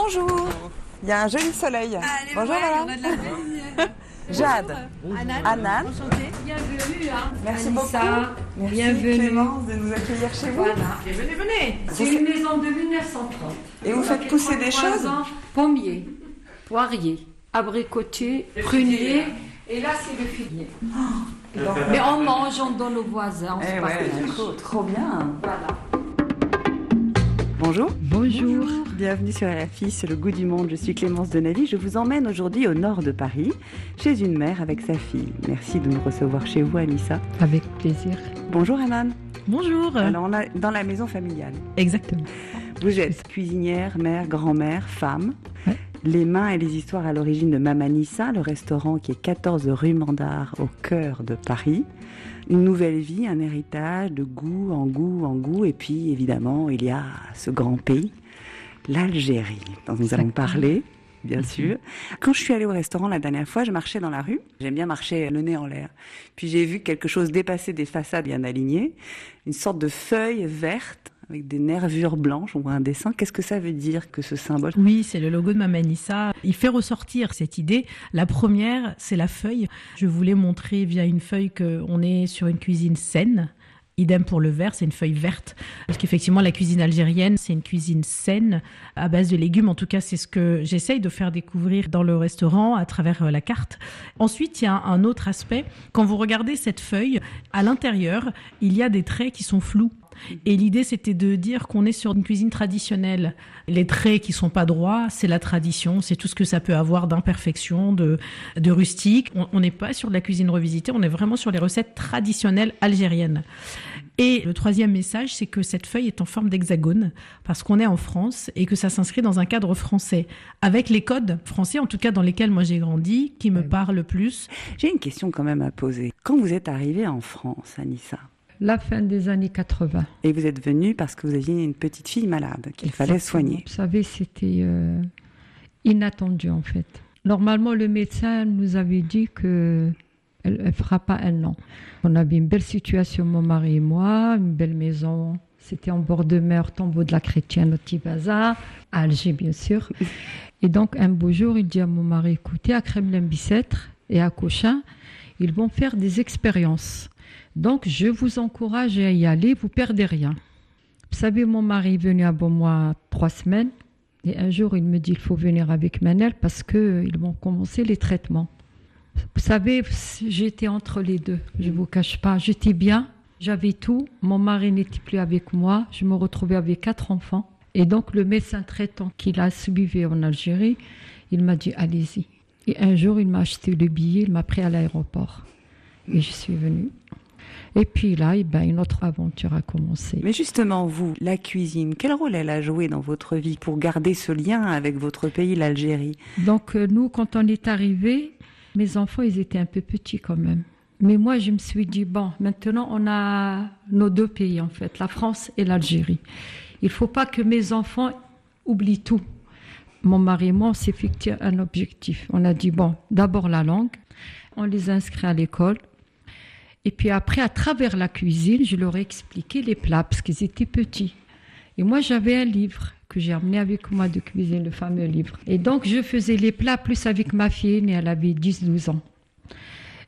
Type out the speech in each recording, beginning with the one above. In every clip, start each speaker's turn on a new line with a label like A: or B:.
A: Bonjour. Il y a un joli soleil.
B: Allez,
A: Bonjour
B: ouais,
A: madame.
B: on a de la famille.
A: Jade.
B: Anan. Bienvenue. Hein.
A: Merci
B: Anissa,
A: beaucoup. Merci
B: Bienvenue.
A: Clémence de nous accueillir chez vous.
B: Voilà. Venez, venez. C'est une maison de 1930.
A: Et vous faites pousser des
B: 33
A: choses
B: ans. Pommiers, poiriers, abricotiers, pruniers. Et là, c'est le figuier. Donc, mais on mange, on donne aux voisins. On se
A: Eh ouais, trop, trop bien.
B: Voilà.
A: Bonjour.
C: Bonjour.
A: Bienvenue sur RFI, c'est le goût du monde. Je suis Clémence Denali. Je vous emmène aujourd'hui au nord de Paris, chez une mère avec sa fille. Merci de nous recevoir chez vous, Anissa.
C: Avec plaisir.
A: Bonjour, Anan.
C: Bonjour.
A: Alors, on est dans la maison familiale.
C: Exactement.
A: Vous êtes cuisinière, mère, grand-mère, femme.
C: Ouais.
A: Les mains et les histoires à l'origine de Mamanissa, le restaurant qui est 14 rue Mandar au cœur de Paris. Une nouvelle vie, un héritage de goût en goût en goût. Et puis, évidemment, il y a ce grand pays, l'Algérie, dont nous allons parler. Bien sûr. Quand je suis allée au restaurant la dernière fois, je marchais dans la rue. J'aime bien marcher le nez en l'air. Puis j'ai vu quelque chose dépasser des façades bien alignées. Une sorte de feuille verte avec des nervures blanches. On voit un dessin. Qu'est-ce que ça veut dire que ce symbole?
D: Oui, c'est le logo de Mamanissa. Il fait ressortir cette idée. La première, c'est la feuille. Je voulais montrer via une feuille qu'on est sur une cuisine saine. Idem pour le vert, c'est une feuille verte. Parce qu'effectivement, la cuisine algérienne, c'est une cuisine saine, à base de légumes. En tout cas, c'est ce que j'essaye de faire découvrir dans le restaurant à travers euh, la carte. Ensuite, il y a un autre aspect. Quand vous regardez cette feuille, à l'intérieur, il y a des traits qui sont flous. Et l'idée, c'était de dire qu'on est sur une cuisine traditionnelle. Les traits qui sont pas droits, c'est la tradition, c'est tout ce que ça peut avoir d'imperfection, de, de rustique. On n'est pas sur de la cuisine revisitée, on est vraiment sur les recettes traditionnelles algériennes. Et le troisième message, c'est que cette feuille est en forme d'hexagone, parce qu'on est en France et que ça s'inscrit dans un cadre français, avec les codes français, en tout cas dans lesquels moi j'ai grandi, qui me parlent le plus.
A: J'ai une question quand même à poser. Quand vous êtes arrivée en France, Anissa,
C: La fin des années 80.
A: et vous êtes venue parce que vous aviez une petite fille malade qu'il fallait soigner.
C: Vous savez, c'était euh, inattendu en fait. Normalement, le médecin nous avait dit que elle, elle fera pas un an. On avait une belle situation, mon mari et moi, une belle maison. C'était en bord de mer, tombeau de la chrétienne au Tibaza, à Alger bien sûr. Et donc un beau jour, il dit à mon mari, écoutez, à Kremlin-Bicêtre et à Cochin, ils vont faire des expériences. Donc je vous encourage à y aller, vous perdez rien. Vous savez, mon mari est venu à Beaumois trois semaines. Et un jour, il me dit il faut venir avec Manel parce qu'ils vont commencer les traitements. Vous savez, j'étais entre les deux. Je ne vous cache pas. J'étais bien, j'avais tout. Mon mari n'était plus avec moi. Je me retrouvais avec quatre enfants. Et donc, le médecin traitant qui l'a suivi en Algérie, il m'a dit allez-y. Et un jour, il m'a acheté le billet, il m'a pris à l'aéroport. Et je suis venue. Et puis là, eh ben, une autre aventure a commencé.
A: Mais justement, vous, la cuisine, quel rôle elle a joué dans votre vie pour garder ce lien avec votre pays, l'Algérie?
C: Donc euh, nous, quand on est arrivé, mes enfants, ils étaient un peu petits quand même. Mais moi, je me suis dit, bon, maintenant, on a nos deux pays, en fait, la France et l'Algérie. Il faut pas que mes enfants oublient tout. Mon mari et moi, on s'est fixé un objectif. On a dit, bon, d'abord la langue, on les inscrit à l'école. Et puis après, à travers la cuisine, je leur ai expliqué les plats, parce qu'ils étaient petits. Et moi, j'avais un livre que j'ai amené avec moi de cuisine, le fameux livre. Et donc, je faisais les plats plus avec ma fille aînée, elle avait 10-12 ans.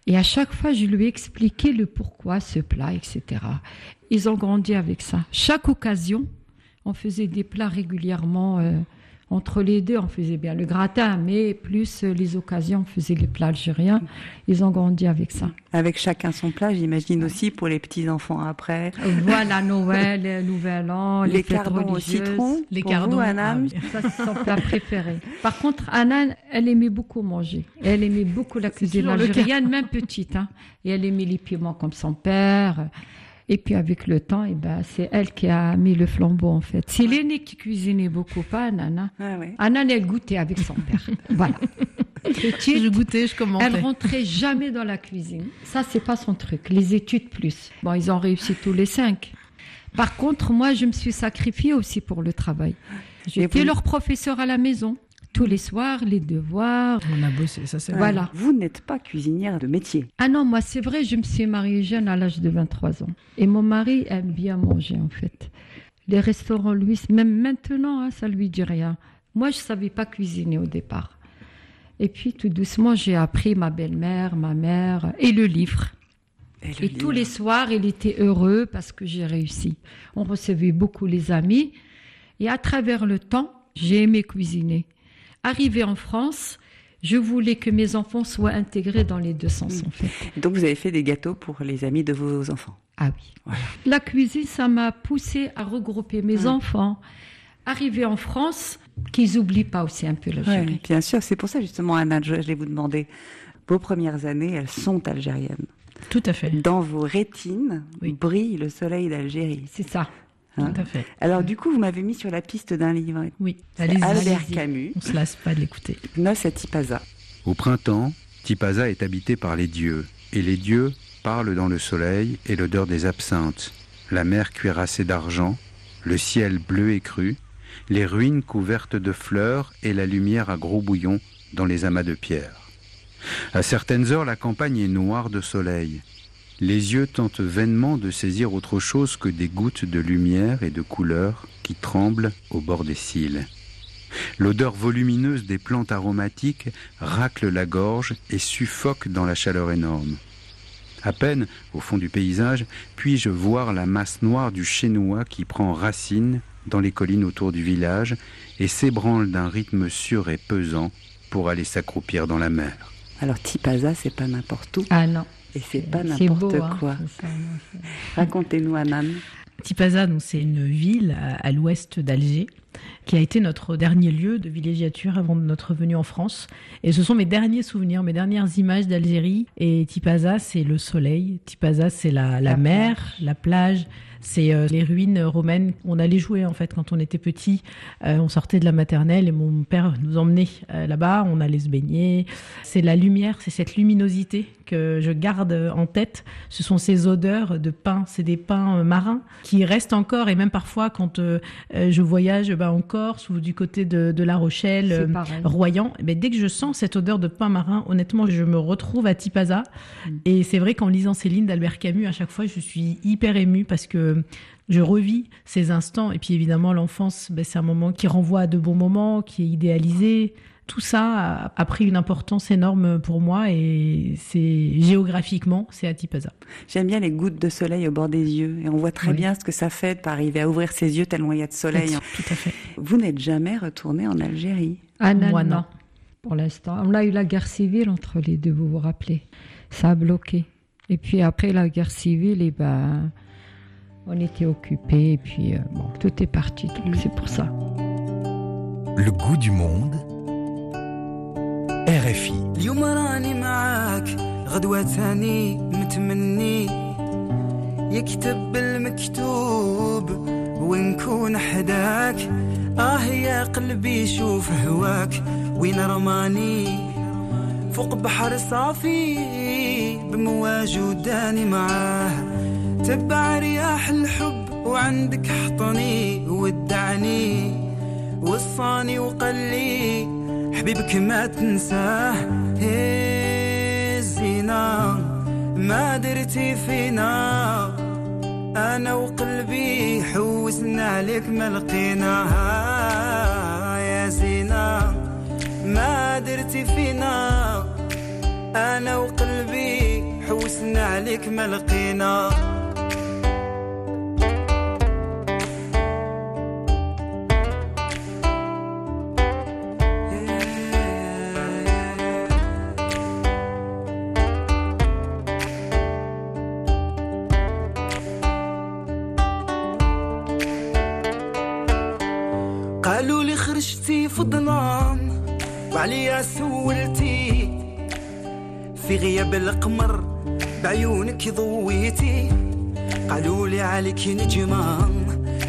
C: Et à chaque fois, je lui ai expliqué le pourquoi ce plat, etc. Ils ont grandi avec ça. Chaque occasion, on faisait des plats régulièrement. euh, entre les deux, on faisait bien le gratin, mais plus euh, les occasions, on faisait les plats algériens. Ils ont grandi avec ça.
A: Avec chacun son plat, j'imagine aussi pour les petits-enfants après.
C: Voilà, Noël, Nouvel An, les,
A: Les
C: fêtes
A: cardons au citron,
D: Les
A: pour
D: cardons,
A: vous,
D: ah oui.
C: Ça, c'est son plat préféré. Par contre, Anna, elle aimait beaucoup manger. Elle aimait beaucoup la cuisine algérienne, même petite. hein. Et elle aimait les piments comme son père. Et puis avec le temps, eh ben, c'est elle qui a mis le flambeau en fait. C'est l'aînée qui cuisinait beaucoup, pas Anna.
A: Ah ouais.
C: Anna, elle goûtait avec son père. voilà. Petite,
D: Je goûtais, je commentais.
C: elle rentrait jamais dans la cuisine. Ça, c'est pas son truc. Les études plus. Bon, ils ont réussi tous les cinq. Par contre, moi, je me suis sacrifiée aussi pour le travail. J'étais leur professeur à la maison. Tous les soirs, les devoirs.
D: On a bossé, ça c'est
C: Voilà.
A: Vous n'êtes pas cuisinière de métier.
C: Ah non, moi, c'est vrai, je me suis mariée jeune à l'âge de 23 ans. Et mon mari aime bien manger, en fait. Les restaurants, lui, même maintenant, hein, ça lui dit rien. Moi, je ne savais pas cuisiner au départ. Et puis, tout doucement, j'ai appris ma belle-mère, ma mère et le livre. Et, tous les soirs, il était heureux parce que j'ai réussi. On recevait beaucoup les amis. Et à travers le temps, j'ai aimé cuisiner. Arrivé en France, je voulais que mes enfants soient intégrés dans les deux sens, en fait.
A: Donc, vous avez fait des gâteaux pour les amis de vos enfants
C: Ah oui. La cuisine, ça m'a poussé à regrouper mes enfants. Arrivé en France, qu'ils n'oublient pas aussi un peu l'Algérie.
A: Oui, bien sûr, c'est pour ça justement, Anna, je vais vous demander, vos premières années, elles sont algériennes.
D: Tout à fait.
A: Dans vos rétines brille le soleil d'Algérie.
C: C'est ça.
A: Hein Tout à fait. Alors du coup, vous m'avez mis sur la piste d'un livre.
D: Oui,
A: Albert Camus.
D: On se lasse pas de l'écouter.
A: Noce à Tipaza.
E: Au printemps, Tipaza est habité par les dieux, et les dieux parlent dans le soleil et l'odeur des absinthes, la mer cuirassée d'argent, le ciel bleu et cru, les ruines couvertes de fleurs et la lumière à gros bouillons dans les amas de pierre. À certaines heures, la campagne est noire de soleil. Les yeux tentent vainement de saisir autre chose que des gouttes de lumière et de couleur qui tremblent au bord des cils. L'odeur volumineuse des plantes aromatiques racle la gorge et suffoque dans la chaleur énorme. À peine, au fond du paysage, puis-je voir la masse noire du chénois qui prend racine dans les collines autour du village et s'ébranle d'un rythme sûr et pesant pour aller s'accroupir dans la mer.
A: Alors Tipaza, c'est pas n'importe où.
C: Ah non.
A: Et c'est pas n'importe hein, quoi. Racontez-nous, Anan.
D: Tipaza, c'est une ville à, l'ouest d'Alger qui a été notre dernier lieu de villégiature avant notre venue en France. Et ce sont mes derniers souvenirs, mes dernières images d'Algérie. Et Tipaza, c'est le soleil. Tipaza, c'est la, mer, la plage, c'est euh, les ruines romaines. On allait jouer en fait quand on était petit. Euh, on sortait de la maternelle et mon père nous emmenait euh, là-bas. On allait se baigner. C'est la lumière, c'est cette luminosité que je garde en tête. Ce sont ces odeurs de pain. C'est des pains marins qui restent encore et même parfois quand je voyage bah, en Corse ou du côté de, La Rochelle, Royan, mais dès que je sens cette odeur de pain marin, honnêtement, je me retrouve à Tipaza. Mm. Et c'est vrai qu'en lisant ces lignes d'Albert Camus, à chaque fois, je suis hyper émue parce que je revis ces instants. Et puis évidemment, l'enfance, ben, c'est un moment qui renvoie à de bons moments, qui est idéalisé. Tout ça a, pris une importance énorme pour moi et c'est géographiquement, c'est à Tipaza.
A: J'aime bien les gouttes de soleil au bord des yeux et on voit très bien ce que ça fait de pas arriver à ouvrir ses yeux tellement il y a de soleil.
D: Tout à fait.
A: Vous n'êtes jamais retourné en Algérie?
C: Ah non, moi, non. Pour l'instant, on a eu la guerre civile entre les deux, vous vous rappelez. Ça a bloqué. Et puis après la guerre civile, et eh ben on était occupés et puis euh, bon, tout est parti, c'est pour ça.
F: Le goût du monde. RFI. اليوم راني معاك غدوة تاني متمني يكتب المكتوب ونكون حداك آه يا قلبي شوف هواك وين رماني فوق بحر صافي بمواج وداني معاه تبع رياح الحب وعندك حطني ودعني وصاني وقلي. حبيبك ما تنساه هي زينة ما درتي فينا. أنا وقلبي حوسنا عليك ما لقيناها يا زينة ما درتي فينا. أنا وقلبي حوسنا عليك ما لقينا. وعليا سولتي. في غياب القمر بعيونك ضويتي. قالوا لي عليك نجمة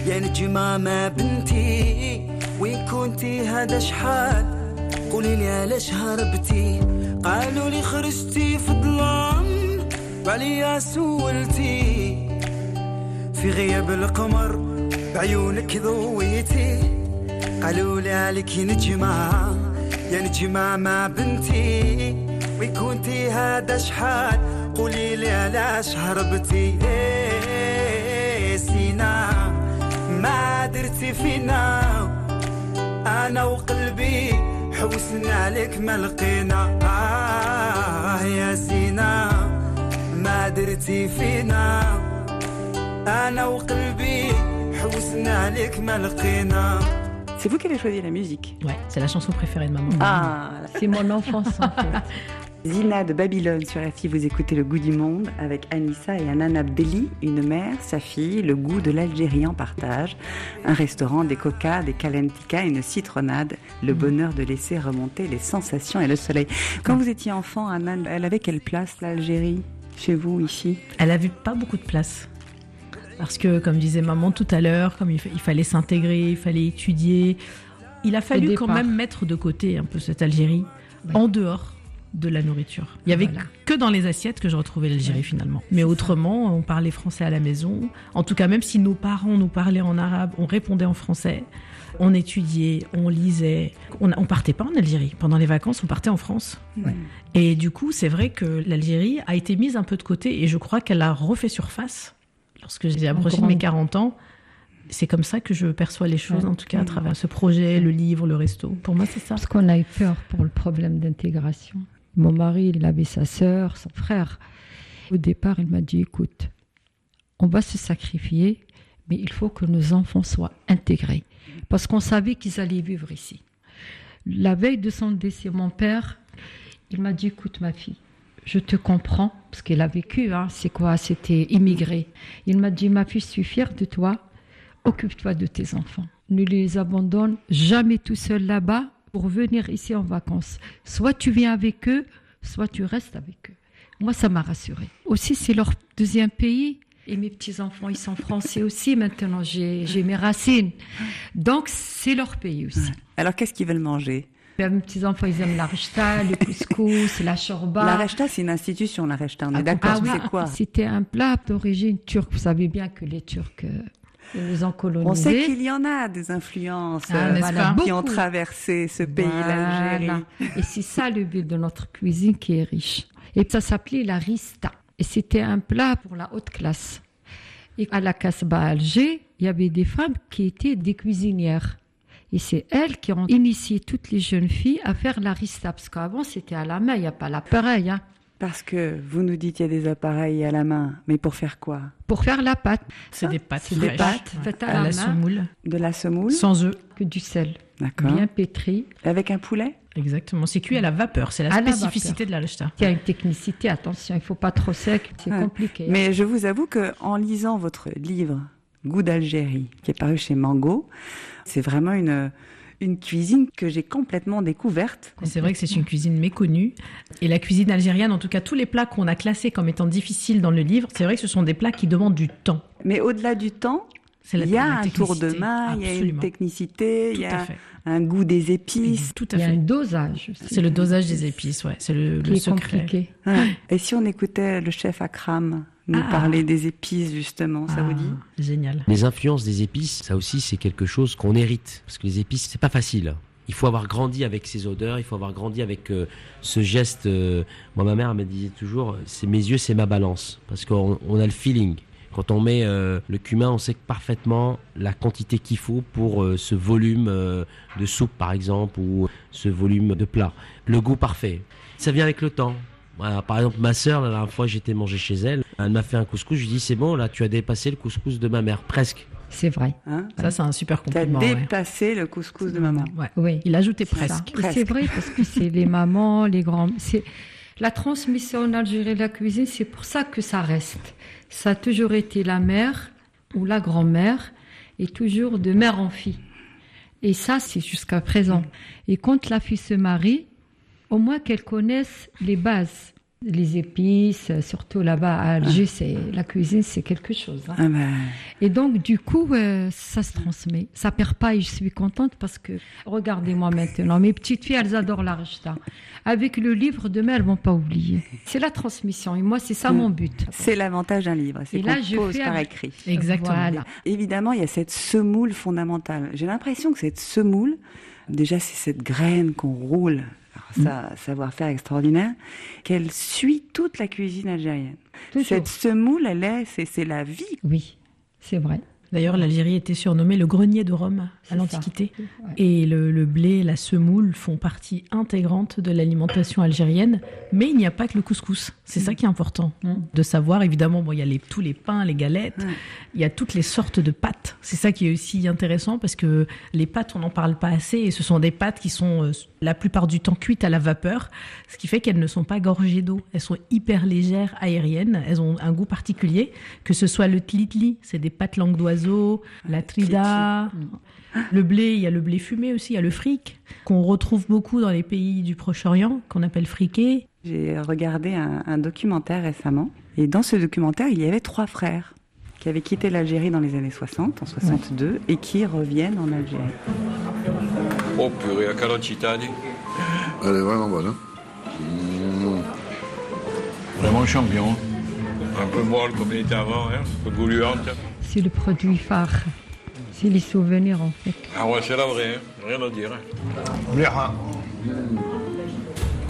F: يا نجمة ما بنتي. وين كنتي هذا شحال؟ قولي لي علاش هربتي قالوا لي خرجتي فضلان وعليا سولتي. في غياب القمر بعيونك ضويتي. قالوا لي عليك نجمة. يا نجمة ما بنتي وكنتي هذا شحال؟ قولي لي علاش هربتي؟ إيه سينا ما درتي فينا. أنا وقلبي حوسنا عليك ما لقينا. آه يا زينة ما درتي فينا. أنا وقلبي حوسنا عليك ما لقينا.
A: C'est vous qui avez choisi la musique
D: Ouais, c'est la chanson préférée de maman.
A: Ah,
C: C'est mon enfance en fait.
A: Zina de Babylone sur RFI, vous écoutez Le Goût du Monde avec Anissa et Anana Belli, une mère, sa fille, le goût de l'Algérie en partage, un restaurant, des coca, des calentica, une citronnade, le bonheur de laisser remonter les sensations et le soleil. Quand vous étiez enfant, Anna, elle avait quelle place l'Algérie chez vous ici?
D: Elle avait pas beaucoup de place. Parce que, comme disait maman tout à l'heure, comme il, fa- il fallait s'intégrer, il fallait étudier, il a fallu quand même mettre de côté un peu cette Algérie, en dehors de la nourriture. Il y avait
C: Voilà.
D: que dans les assiettes que je retrouvais l'Algérie
C: Ouais.
D: finalement. Mais autrement, on parlait français à la maison. En tout cas, même si nos parents nous parlaient en arabe, on répondait en français. On étudiait, on lisait. On, on partait pas en Algérie. Pendant les vacances, on partait en France.
C: Ouais.
D: Et du coup, c'est vrai que l'Algérie a été mise un peu de côté et je crois qu'elle a refait surface lorsque j'ai approché de mes
C: grande.
D: 40 ans. C'est comme ça que je perçois les choses,
C: Ouais.
D: en tout cas à travers ce projet, le livre, le resto. Pour moi, c'est ça.
C: Parce qu'on a eu peur pour le problème d'intégration. Mon mari, il avait sa sœur, son frère. Au départ, il m'a dit, écoute, on va se sacrifier, mais il faut que nos enfants soient intégrés. Parce qu'on savait qu'ils allaient vivre ici. La veille de son décès, mon père, il m'a dit, écoute ma fille, je te comprends, parce qu'il a vécu, hein, c'est quoi, c'était immigré. Il m'a dit, ma fille, je suis fière de toi, occupe-toi de tes enfants. Ne les abandonne jamais tout seul là-bas pour venir ici en vacances. Soit tu viens avec eux, soit tu restes avec eux. Moi, ça m'a rassurée. Aussi, c'est leur deuxième pays. Et mes petits-enfants, ils sont français aussi maintenant. J'ai j'ai mes racines. Donc, c'est leur pays aussi.
A: Alors qu'est-ce qu'ils veulent manger?
C: Mes petits-enfants, ils aiment la rechta, le couscous, la shorba.
A: La rechta, c'est une institution, la rechta, on est
C: Ah,
A: d'accord,
C: ah
A: c'est quoi
C: C'était un plat d'origine turque. Vous savez bien que les Turcs euh, ils nous ont colonisés.
A: On sait qu'il y en a des influences
D: Ah,
A: euh, qui ont traversé ce pays,
C: Voilà.
A: l'Algérie.
C: Et c'est ça le but de notre cuisine qui est riche. Et ça s'appelait la rista. Et c'était un plat pour la haute classe. Et à la Casbah Alger, il y avait des femmes qui étaient des cuisinières. Et c'est elles qui ont initié toutes les jeunes filles à faire la rista. Parce qu'avant, c'était à la main, il n'y a pas l'appareil. Hein.
A: Parce que vous nous dites qu'il y a des appareils à la main, mais pour faire quoi?
C: Pour faire la pâte,
D: C'est des pâtes
C: c'est des pâtes faites à,
D: à
C: la,
D: la
C: main,
D: semoule,
A: De la semoule?
D: Sans œufs.
C: que du sel,
A: D'accord.
C: bien pétri.
A: Avec un poulet?
D: Exactement. C'est cuit à la vapeur. C'est la
C: À la
D: spécificité de la rechta.
C: Il y a une technicité, attention, il ne faut pas trop sec, c'est
A: Ouais.
C: compliqué. hein.
A: Mais je vous avoue que en lisant votre livre Goût d'Algérie, qui est paru chez Mango, c'est vraiment une, une cuisine que j'ai complètement découverte.
D: C'est vrai que c'est une cuisine méconnue. Et la cuisine algérienne, en tout cas tous les plats qu'on a classés comme étant difficiles dans le livre, c'est vrai que ce sont des plats qui demandent du temps.
A: Mais au-delà du temps, il y a un tour de main, il y a une technicité, il y a un goût des épices.
D: Tout à
C: Il y a un dosage.
D: C'est le dosage des épices, ouais. C'est le, le secret.
C: compliqué.
A: Ouais. Et si on écoutait le chef Akram nous
D: Ah.
A: parler des épices, justement, ça vous
D: Ah,
A: dit?
D: Génial.
G: Les influences des épices, ça aussi c'est quelque chose qu'on hérite. Parce que les épices, c'est pas facile. Il faut avoir grandi avec ces odeurs, il faut avoir grandi avec euh, ce geste. euh, moi, ma mère me disait toujours, c'est mes yeux, c'est ma balance. Parce qu'on on a le feeling. Quand on met euh, le cumin, on sait parfaitement la quantité qu'il faut pour euh, ce volume euh, de soupe, par exemple, ou ce volume de plat. Le goût parfait. Ça vient avec le temps. Voilà, par exemple, ma sœur, la dernière fois, j'étais manger chez elle. Elle m'a fait un couscous. Je lui dis, c'est bon, là, tu as dépassé le couscous de ma mère, presque.
C: C'est vrai.
A: hein
D: Ça, c'est un super
A: Tu as
D: compliment. ouais.
A: dépassé le couscous de maman.
D: Ouais.
C: Oui.
D: Il ajoutait presque.
C: C'est vrai parce que c'est les mamans, les grands. C'est la transmission en Algérie de la cuisine. C'est pour ça que ça reste. Ça a toujours été la mère ou la grand-mère et toujours de mère en fille. Et ça, c'est jusqu'à présent. Et quand la fille se marie, au moins qu'elle connaisse les bases, les épices, surtout là-bas à Alger, c'est la cuisine, c'est quelque chose. hein.
A: Ah ben,
C: Et donc, du coup, euh, ça se transmet. Ça perd pas et je suis contente parce que, regardez-moi maintenant, mes petites filles, elles adorent la rechta. Avec le livre, demain, elles vont pas oublier. C'est la transmission et moi, c'est ça mon but.
A: c'est l'avantage d'un livre, c'est
C: Et là,
A: qu'on
C: je
A: pose
C: fais
A: par écrit.
D: Exactement.
C: Voilà.
A: Évidemment, il y a cette semoule fondamentale. J'ai l'impression que cette semoule, déjà, c'est cette graine qu'on roule. Ça, savoir-faire extraordinaire, qu'elle suit toute la cuisine algérienne.
C: Toujours.
A: Cette semoule, elle est, c'est, c'est la vie.
C: Oui, c'est vrai.
D: D'ailleurs, l'Algérie était surnommée le grenier de Rome à l'Antiquité. Et le, le, blé, la semoule font partie intégrante de l'alimentation algérienne. Mais il n'y a pas que le couscous. C'est ça qui est important mm. de savoir. Évidemment, bon, il y a les, tous les pains, les galettes. Il y a toutes les sortes de pâtes. C'est ça qui est aussi intéressant parce que les pâtes, on n'en parle pas assez. Et ce sont des pâtes qui sont euh, la plupart du temps cuites à la vapeur. Ce qui fait qu'elles ne sont pas gorgées d'eau. Elles sont hyper légères, aériennes. Elles ont un goût particulier. Que ce soit le tlitli, c'est des pâtes langue d'oiseau, la trida. Le blé, il y a le blé fumé aussi, il y a le fric, qu'on retrouve beaucoup dans les pays du Proche-Orient, qu'on appelle friqué.
A: J'ai regardé un, documentaire récemment, et dans ce documentaire, il y avait trois frères qui avaient quitté l'Algérie dans les années 60, en 62, et qui reviennent en Algérie.
H: Oh purée, à calocitani.
I: Elle est vraiment bonne. Hein
H: mmh. Vraiment champion. Un peu molle comme il était avant, hein, un peu gouluante.
C: C'est le produit phare. C'est les souvenirs en fait.
H: Ah ouais, c'est la vraie, hein. rien à dire. Hein.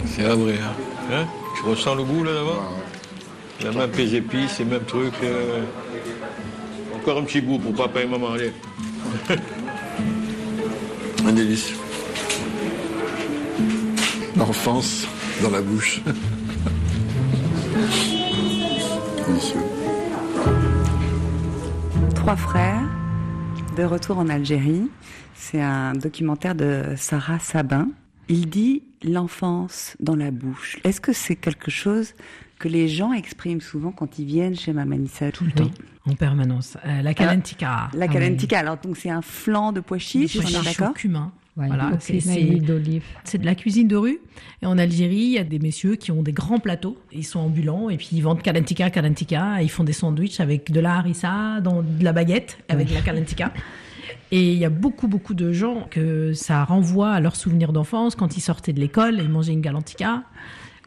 H: C'est la vraie. Hein. hein? Tu ressens le goût là d'abord La même les épices, les mêmes trucs. Euh. Encore un petit bout pour papa et maman, allez.
I: un délice. L'enfance dans la bouche.
A: Trois frères, de retour en Algérie. C'est un documentaire de Sarah Sabin. Il dit l'enfance dans la bouche. Est-ce que c'est quelque chose que les gens expriment souvent quand ils viennent chez Mamanissa
D: Tout le temps, en permanence. Euh, la calentica.
A: La calentica, alors donc c'est un flanc de pois chiches,
D: on est d'accord cumin.
C: voilà, c'est
D: C'est de la cuisine de rue. Et en Algérie, il y a des messieurs qui ont des grands plateaux. Ils sont ambulants et puis ils vendent calentica, calentica. ils font des sandwichs avec de la harissa, dans de la baguette avec la calentica. Et il y a beaucoup, beaucoup de gens que ça renvoie à leurs souvenirs d'enfance quand ils sortaient de l'école et ils mangeaient une galantica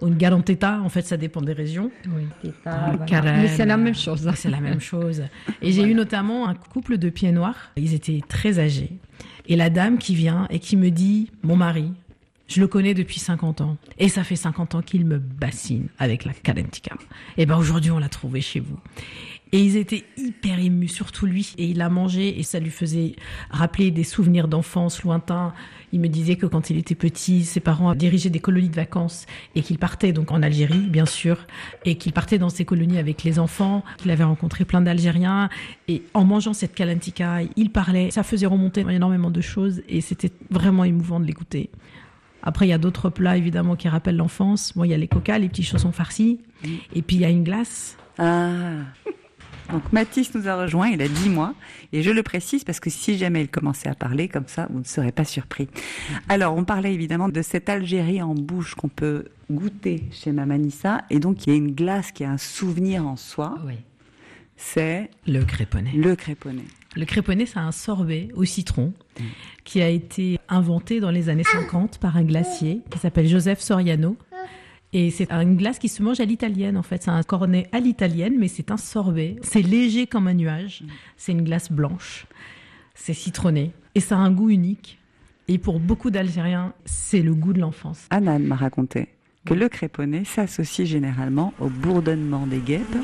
D: ou une galanteta, en fait, ça dépend des régions.
C: Oui, Mais c'est la même chose.
D: C'est la même chose. Et j'ai eu notamment un couple de pieds noirs. Ils étaient très âgés. Et la dame qui vient et qui me dit, mon mari, je le connais depuis 50 ans. Et ça fait 50 ans qu'il me bassine avec la calentica. Et ben aujourd'hui, on l'a trouvé chez vous. Et ils étaient hyper émus, surtout lui. Et il a mangé et ça lui faisait rappeler des souvenirs d'enfance lointains. Il me disait que quand il était petit, ses parents dirigeaient des colonies de vacances et qu'il partait donc en Algérie, bien sûr, et qu'il partait dans ces colonies avec les enfants, qu'il avait rencontré plein d'Algériens. Et en mangeant cette kalantika, il parlait. Ça faisait remonter énormément de choses et c'était vraiment émouvant de l'écouter. Après, il y a d'autres plats, évidemment, qui rappellent l'enfance. Moi, il y a les coca, les petits chaussons farcis. Et puis, il y a une glace.
A: Ah donc Mathis nous a rejoint, il a 10 mois, et je le précise parce que si jamais il commençait à parler comme ça, vous ne serez pas surpris. Alors on parlait évidemment de cette Algérie en bouche qu'on peut goûter chez Mamanissa, et donc il y a une glace qui a un souvenir en soi.
D: Oui.
A: C'est
D: le créponnet.
A: Le créponnet.
D: Le créponnet, c'est un sorbet au citron qui a été inventé dans les années 50 par un glacier qui s'appelle Joseph Soriano et c'est une glace qui se mange à l'italienne, en fait. C'est un cornet à l'italienne, mais c'est un sorbet. C'est léger comme un nuage. C'est une glace blanche. C'est citronné. Et ça a un goût unique. Et pour beaucoup d'Algériens, c'est le goût de l'enfance.
A: Anan m'a raconté que le créponnet s'associe généralement au bourdonnement des guêpes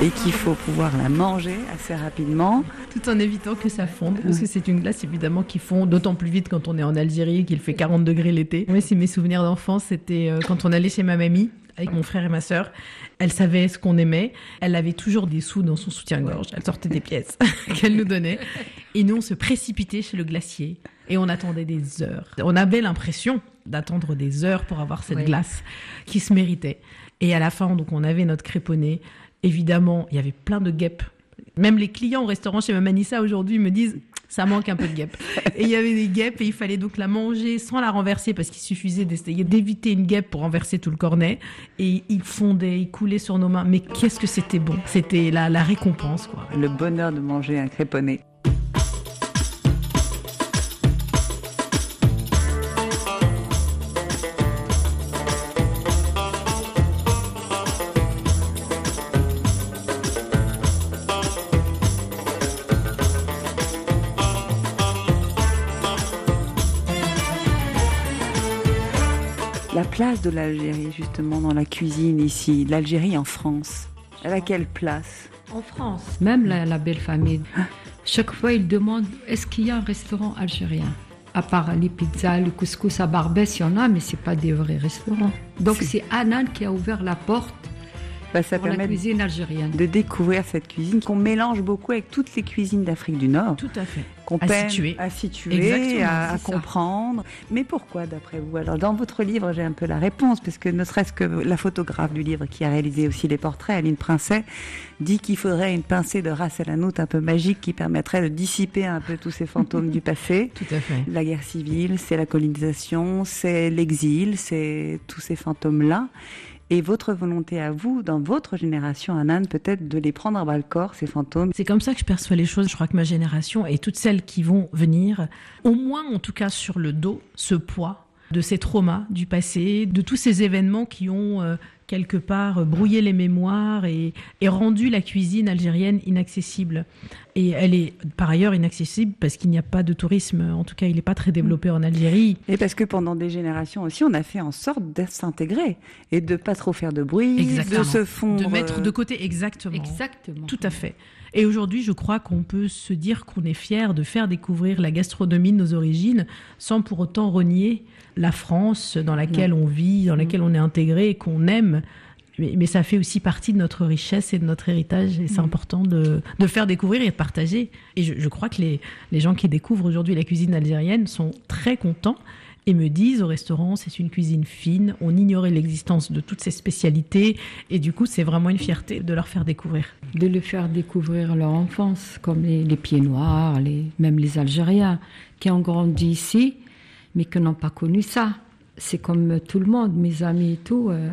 A: et qu'il faut pouvoir la manger assez rapidement.
D: Tout en évitant que ça fonde, parce que c'est une glace évidemment qui fond d'autant plus vite quand on est en Algérie, qu'il fait 40 degrés l'été. Mais c'est mes souvenirs d'enfance, c'était euh, quand on allait chez ma mamie avec mon frère et ma sœur. Elle savait ce qu'on aimait. Elle avait toujours des sous dans son soutien-gorge. Elle sortait des pièces qu'elle nous donnait. Et nous, on se précipitait chez le glacier et on attendait des heures. On avait l'impression d'attendre des heures pour avoir cette glace qui se méritait. Et à la fin, donc, on avait notre créponné évidemment, il y avait plein de guêpes. Même les clients au restaurant chez Mamanissa aujourd'hui me disent ça manque un peu de guêpes. Et il y avait des guêpes et il fallait donc la manger sans la renverser parce qu'il suffisait d'essayer d'éviter une guêpe pour renverser tout le cornet. Et il fondait, il coulait sur nos mains. Mais qu'est-ce que c'était bon C'était la, la récompense, quoi.
A: Le bonheur de manger un créponné. Place de l'Algérie justement dans la cuisine ici, l'Algérie en France Elle a quelle place?
C: En France, même la, la belle famille, chaque fois ils demandent est-ce qu'il y a un restaurant algérien? À part les pizzas, le couscous à Barbès, il y en a, mais c'est pas des vrais restaurants. Donc c'est Anan qui a ouvert la porte
A: Bah, ça
C: pour la cuisine algérienne.
A: de découvrir cette cuisine qu'on mélange beaucoup avec toutes les cuisines d'Afrique du Nord.
D: Tout à fait.
A: Qu'on
D: À
A: peine
D: situer.
A: à situer, comprendre. Mais pourquoi, d'après vous? Alors, dans votre livre, j'ai un peu la réponse, parce que ne serait-ce que la photographe du livre, qui a réalisé aussi les portraits, Aline Princet, dit qu'il faudrait une pincée de race à la note un peu magique qui permettrait de dissiper un peu tous ces fantômes du passé.
D: Tout à fait.
A: La guerre civile, c'est la colonisation, c'est l'exil, c'est tous ces fantômes-là. Et votre volonté à vous, dans votre génération, Anan, peut-être de les prendre à bras le corps, ces fantômes.
D: C'est comme ça que je perçois les choses. Je crois que ma génération et toutes celles qui vont venir, au moins en tout cas sur le dos, ce poids de ces traumas du passé, de tous ces événements qui ont euh, quelque part euh, brouillé les mémoires et, et rendu la cuisine algérienne inaccessible. Et elle est par ailleurs inaccessible parce qu'il n'y a pas de tourisme, en tout cas il n'est pas très développé en Algérie.
A: Et parce que pendant des générations aussi, on a fait en sorte de s'intégrer et de pas trop faire de bruit,
D: Exactement.
A: de se fondre.
D: De mettre
A: euh,
D: de côté exactement.
C: Exactement.
D: Tout à fait. Et aujourd'hui, je crois qu'on peut se dire qu'on est fier de faire découvrir la gastronomie de nos origines sans pour autant renier la France dans laquelle on vit, dans laquelle on est intégré et qu'on aime. Mais, mais ça fait aussi partie de notre richesse et de notre héritage. Et c'est important de, de faire découvrir et de partager. Et je, je crois que les, les gens qui découvrent aujourd'hui la cuisine algérienne sont très contents et me disent au restaurant c'est une cuisine fine, on ignorait l'existence de toutes ces spécialités et du coup c'est vraiment une fierté de leur faire découvrir.
C: de le faire découvrir leur enfance, comme les, les pieds noirs, les, même les Algériens qui ont grandi ici, mais qui n'ont pas connu ça. C'est comme tout le monde, mes amis et tout. euh,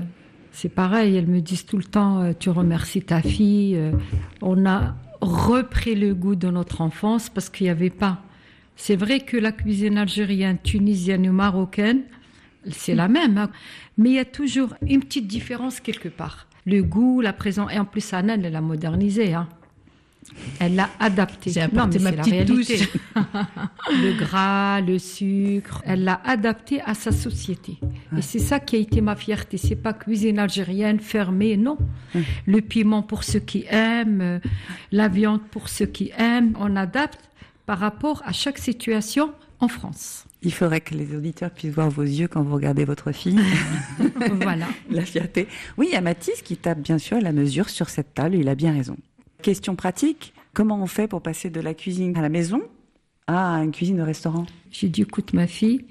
C: c'est pareil, elles me disent tout le temps, euh, tu remercies ta fille. euh, on a repris le goût de notre enfance parce qu'il n'y avait pas. C'est vrai que la cuisine algérienne, tunisienne ou marocaine, c'est la même, hein. mais il y a toujours une petite différence quelque part. Le goût, la présence, et en plus, Anna, elle l'a modernisé. Hein. Elle l'a adapté.
D: J'ai
C: Non,
D: apporté
C: mais
D: ma
C: c'est la
D: petite
C: réalité. le gras, le sucre, elle l'a adapté à sa société. Et c'est ça qui a été ma fierté. C'est pas cuisine algérienne fermée, non. Le piment pour ceux qui aiment, euh, la viande pour ceux qui aiment. On adapte par rapport à chaque situation en France.
A: Il faudrait que les auditeurs puissent voir vos yeux quand vous regardez votre fille.
C: voilà.
A: la fierté. Oui, il y a Mathis qui tape bien sûr la mesure sur cette table, il a bien raison. Question pratique, comment on fait pour passer de la cuisine à la maison à une cuisine de restaurant?
C: J'ai dit, écoute ma fille,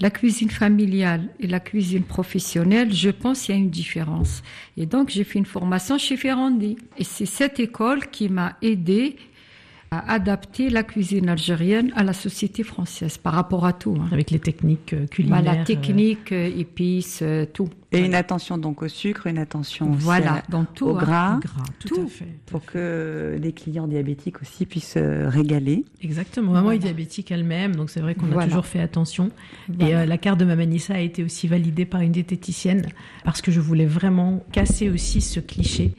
C: la cuisine familiale et la cuisine professionnelle, je pense qu'il y a une différence. Et donc, j'ai fait une formation chez Ferrandi. Et c'est cette école qui m'a aidée à adapter la cuisine algérienne à la société française par rapport à tout. hein.
D: Avec les techniques euh,
C: Bah,
D: culinaires.
C: la
D: euh,
C: technique, euh, épices, tout.
A: Et
C: Voilà.
A: une attention donc au sucre, une attention aussi
C: Voilà,
A: à-
C: dans tout.
A: au
C: hein.
A: gras,
D: tout,
C: Tout.
D: à fait. tout à
A: pour que les clients diabétiques aussi puissent euh, régaler.
D: Exactement. Maman
C: Voilà.
D: est diabétique elle-même, donc c'est vrai qu'on a
C: Voilà.
D: toujours fait attention. Et
C: Voilà.
D: euh, la carte de Mamanissa a été aussi validée par une diététicienne parce que je voulais vraiment casser aussi ce cliché.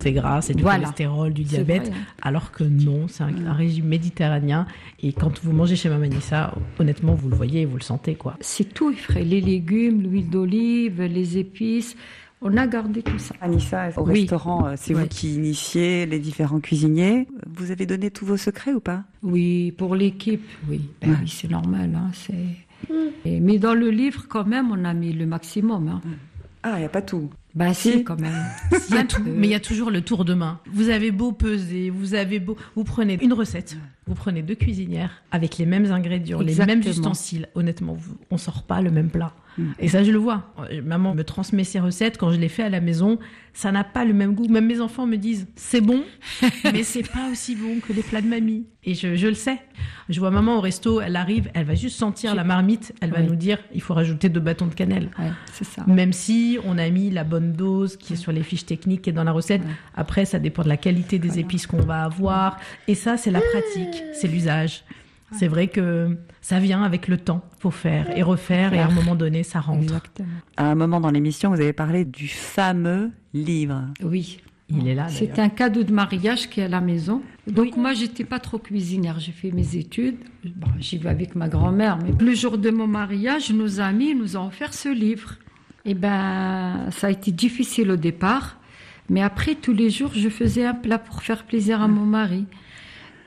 D: C'est gras, c'est du
C: Voilà.
D: cholestérol, du diabète, alors que non, c'est un, un régime méditerranéen. Et quand vous mangez chez Mamanissa, honnêtement, vous le voyez, vous le sentez, quoi.
C: C'est tout, frère. Les légumes, l'huile d'olive, les épices. On a gardé tout ça.
A: Anissa, au
C: Oui.
A: restaurant, euh, c'est vous qui initiez les différents cuisiniers. Vous avez donné tous vos secrets ou pas?
C: Oui, pour l'équipe, oui. Ben
A: Ouais.
C: oui, c'est normal. Hein, c'est... Et- mais dans le livre, quand même, on a mis le maximum. Hein.
A: Ah, il n'y a pas tout.
C: Ben
A: Si.
C: si, quand même.
D: Il y a tout, mais il y a toujours le tour de main. Vous avez beau peser, vous avez beau, vous prenez une recette, vous prenez deux cuisinières avec les mêmes ingrédients, les mêmes ustensiles. Honnêtement, vous- on sort pas le même plat.
A: Mm.
D: Et ça, je le vois. Maman me transmet ses recettes quand je les fais à la maison. Ça n'a pas le même goût. Même mes enfants me disent, c'est bon, mais c'est pas aussi bon que les plats de mamie. Et je, je le sais. Je vois maman au resto, elle arrive, elle va juste sentir la marmite, elle va
C: Oui.
D: nous dire, il faut rajouter deux bâtons de cannelle.
C: Ouais, c'est ça.
D: Même si on a mis la bonne dose qui est sur les fiches techniques et dans la recette. Après, ça dépend de la qualité des épices qu'on va avoir. Et ça, c'est la pratique, c'est l'usage. C'est vrai que ça vient avec le temps. Faut faire et refaire et à un moment donné, ça rentre.
C: Exactement.
A: À un moment dans l'émission, vous avez parlé du fameux livre.
C: Oui.
D: Il est là.
C: C'est un cadeau de mariage qui est à la maison. Donc moi, j'étais pas trop cuisinière. J'ai fait mes études. Bon, J'y vais avec ma grand-mère. Mais le jour de mon mariage, nos amis nous ont offert ce livre. Et ben, ça a été difficile au départ. Mais après, tous les jours, je faisais un plat pour faire plaisir à mon mari.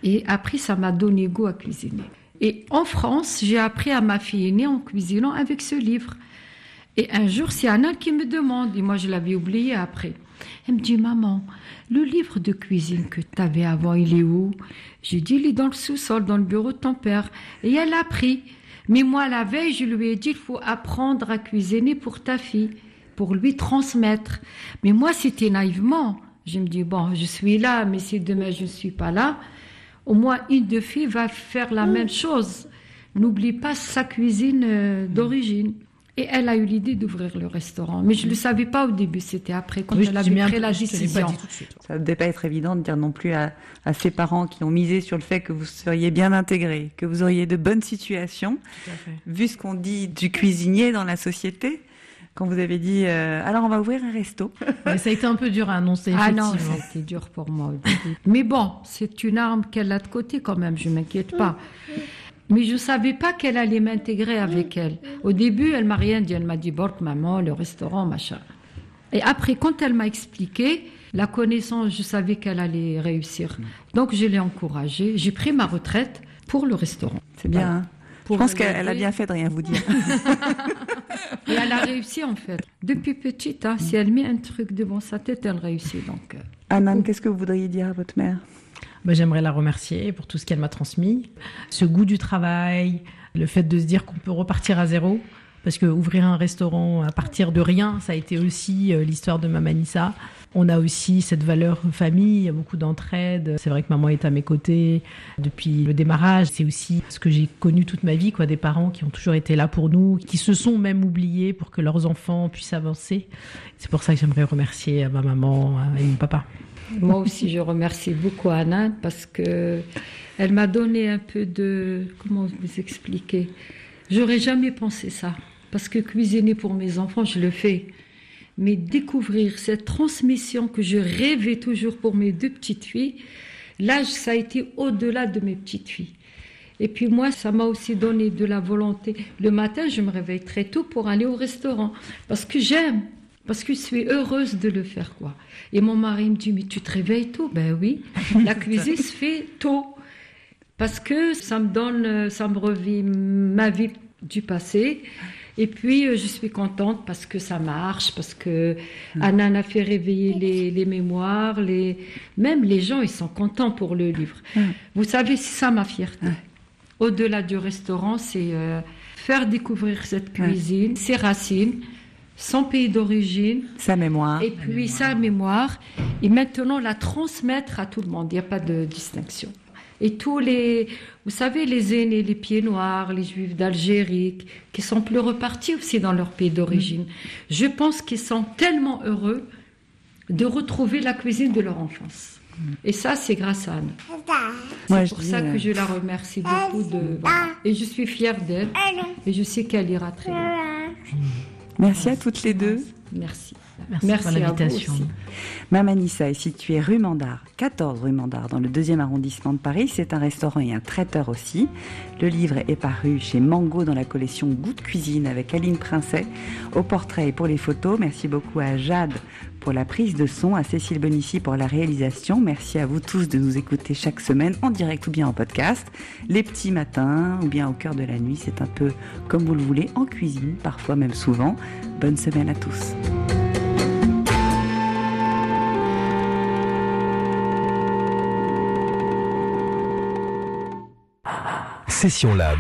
C: Et après, ça m'a donné goût à cuisiner. Et en France, j'ai appris à ma fille aînée en cuisinant avec ce livre. Et un jour, c'est Anna qui me demande, et moi je l'avais oublié après. Elle me dit, maman, le livre de cuisine que tu avais avant, il est où? J'ai dit, il est dans le sous-sol, dans le bureau de ton père. Et elle l'a pris. Mais moi, la veille, je lui ai dit, il faut apprendre à cuisiner pour ta fille, pour lui transmettre. Mais moi, c'était naïvement. Je me dis, bon, je suis là, mais si demain je ne suis pas là, au moins une de filles va faire la même chose. N'oublie pas sa cuisine euh, d'origine. Et elle a eu l'idée d'ouvrir le restaurant. Mais je ne le savais pas au début, c'était après, quand
D: Oui, je
C: elle avait pris la décision.
A: Ça ne devait pas être évident de dire non plus à, à ses parents qui ont misé sur le fait que vous seriez bien intégrés, que vous auriez de bonnes situations, vu ce qu'on dit du cuisinier dans la société. Quand vous avez dit, euh, alors on va ouvrir un resto.
D: Mais ça a été un peu dur à annoncer,
C: Ah non,
D: effectivement.
C: ça a été dur pour moi au début. Mais bon, c'est une arme qu'elle a de côté quand même, je m'inquiète pas. Mais je ne savais pas qu'elle allait m'intégrer avec elle. Au début, elle m'a rien dit. Elle m'a dit, Bork, maman, le restaurant, machin. Et après, quand elle m'a expliqué, la connaissance, je savais qu'elle allait réussir. Donc, je l'ai encouragée. J'ai pris ma retraite pour le restaurant.
A: C'est bien. hein. Je pense qu'elle elle a bien fait de rien vous dire.
C: Et elle a réussi, en fait. Depuis petite, hein, si elle met un truc devant sa tête, elle réussit. Donc, euh,
A: Anan, qu'est-ce que vous voudriez dire à votre mère?
D: Bah, J'aimerais la remercier pour tout ce qu'elle m'a transmis. Ce goût du travail, le fait de se dire qu'on peut repartir à zéro. Parce que ouvrir un restaurant à partir de rien, ça a été aussi euh, l'histoire de Mamanissa. On a aussi cette valeur famille, il y a beaucoup d'entraide. C'est vrai que maman est à mes côtés depuis le démarrage. C'est aussi ce que j'ai connu toute ma vie, quoi, des parents qui ont toujours été là pour nous, qui se sont même oubliés pour que leurs enfants puissent avancer. C'est pour ça que j'aimerais remercier euh, ma maman euh, et mon papa.
C: Moi aussi, je remercie beaucoup Anna parce que elle m'a donné un peu de comment vous expliquer? J'aurais jamais pensé ça parce que cuisiner pour mes enfants, je le fais. Mais découvrir cette transmission que je rêvais toujours pour mes deux petites filles, là, ça a été au-delà de mes petites filles. Et puis moi, ça m'a aussi donné de la volonté. Le matin, je me réveille très tôt pour aller au restaurant parce que j'aime, parce que je suis heureuse de le faire quoi. Et mon mari me dit mais tu te réveilles tôt Ben oui, la cuisine se fait tôt parce que ça me donne, ça me revit ma vie du passé. Et puis, euh, je suis contente parce que ça marche, parce que Anna a fait réveiller les, les mémoires, les... même les gens, ils sont contents pour le livre. Vous savez, c'est ça ma fierté. Au-delà du restaurant, c'est euh, faire découvrir cette cuisine, ses racines, son pays d'origine,
A: Sa mémoire.
C: et puis sa mémoire, et maintenant la transmettre à tout le monde. Il n'y a pas de distinction. Et tous les, vous savez, les aînés, les pieds noirs, les juifs d'Algérie, qui sont plus repartis aussi dans leur pays d'origine, je pense qu'ils sont tellement heureux de retrouver la cuisine de leur enfance. Et ça, c'est grâce à Anne.
A: Moi,
C: C'est
A: je
C: pour ça
A: euh,
C: que je la remercie beaucoup. De, voilà. Et je suis fière d'elle. Et je sais qu'elle ira très bien.
A: Merci à toutes les deux.
C: Merci.
D: Merci,
C: Merci
D: pour
C: à vous
D: l'invitation.
A: Mamanissa est située rue Mandar, 14 rue Mandar, dans le deuxième arrondissement de Paris. C'est un restaurant et un traiteur aussi. Le livre est paru chez Mango dans la collection Goût de cuisine avec Aline Princet au portrait et pour les photos. Merci beaucoup à Jade pour la prise de son, à Cécile Bonici pour la réalisation. Merci à vous tous de nous écouter chaque semaine en direct ou bien en podcast, les petits matins ou bien au cœur de la nuit. C'est un peu comme vous le voulez, en cuisine, parfois même souvent. Bonne semaine à tous.
E: Session Lab.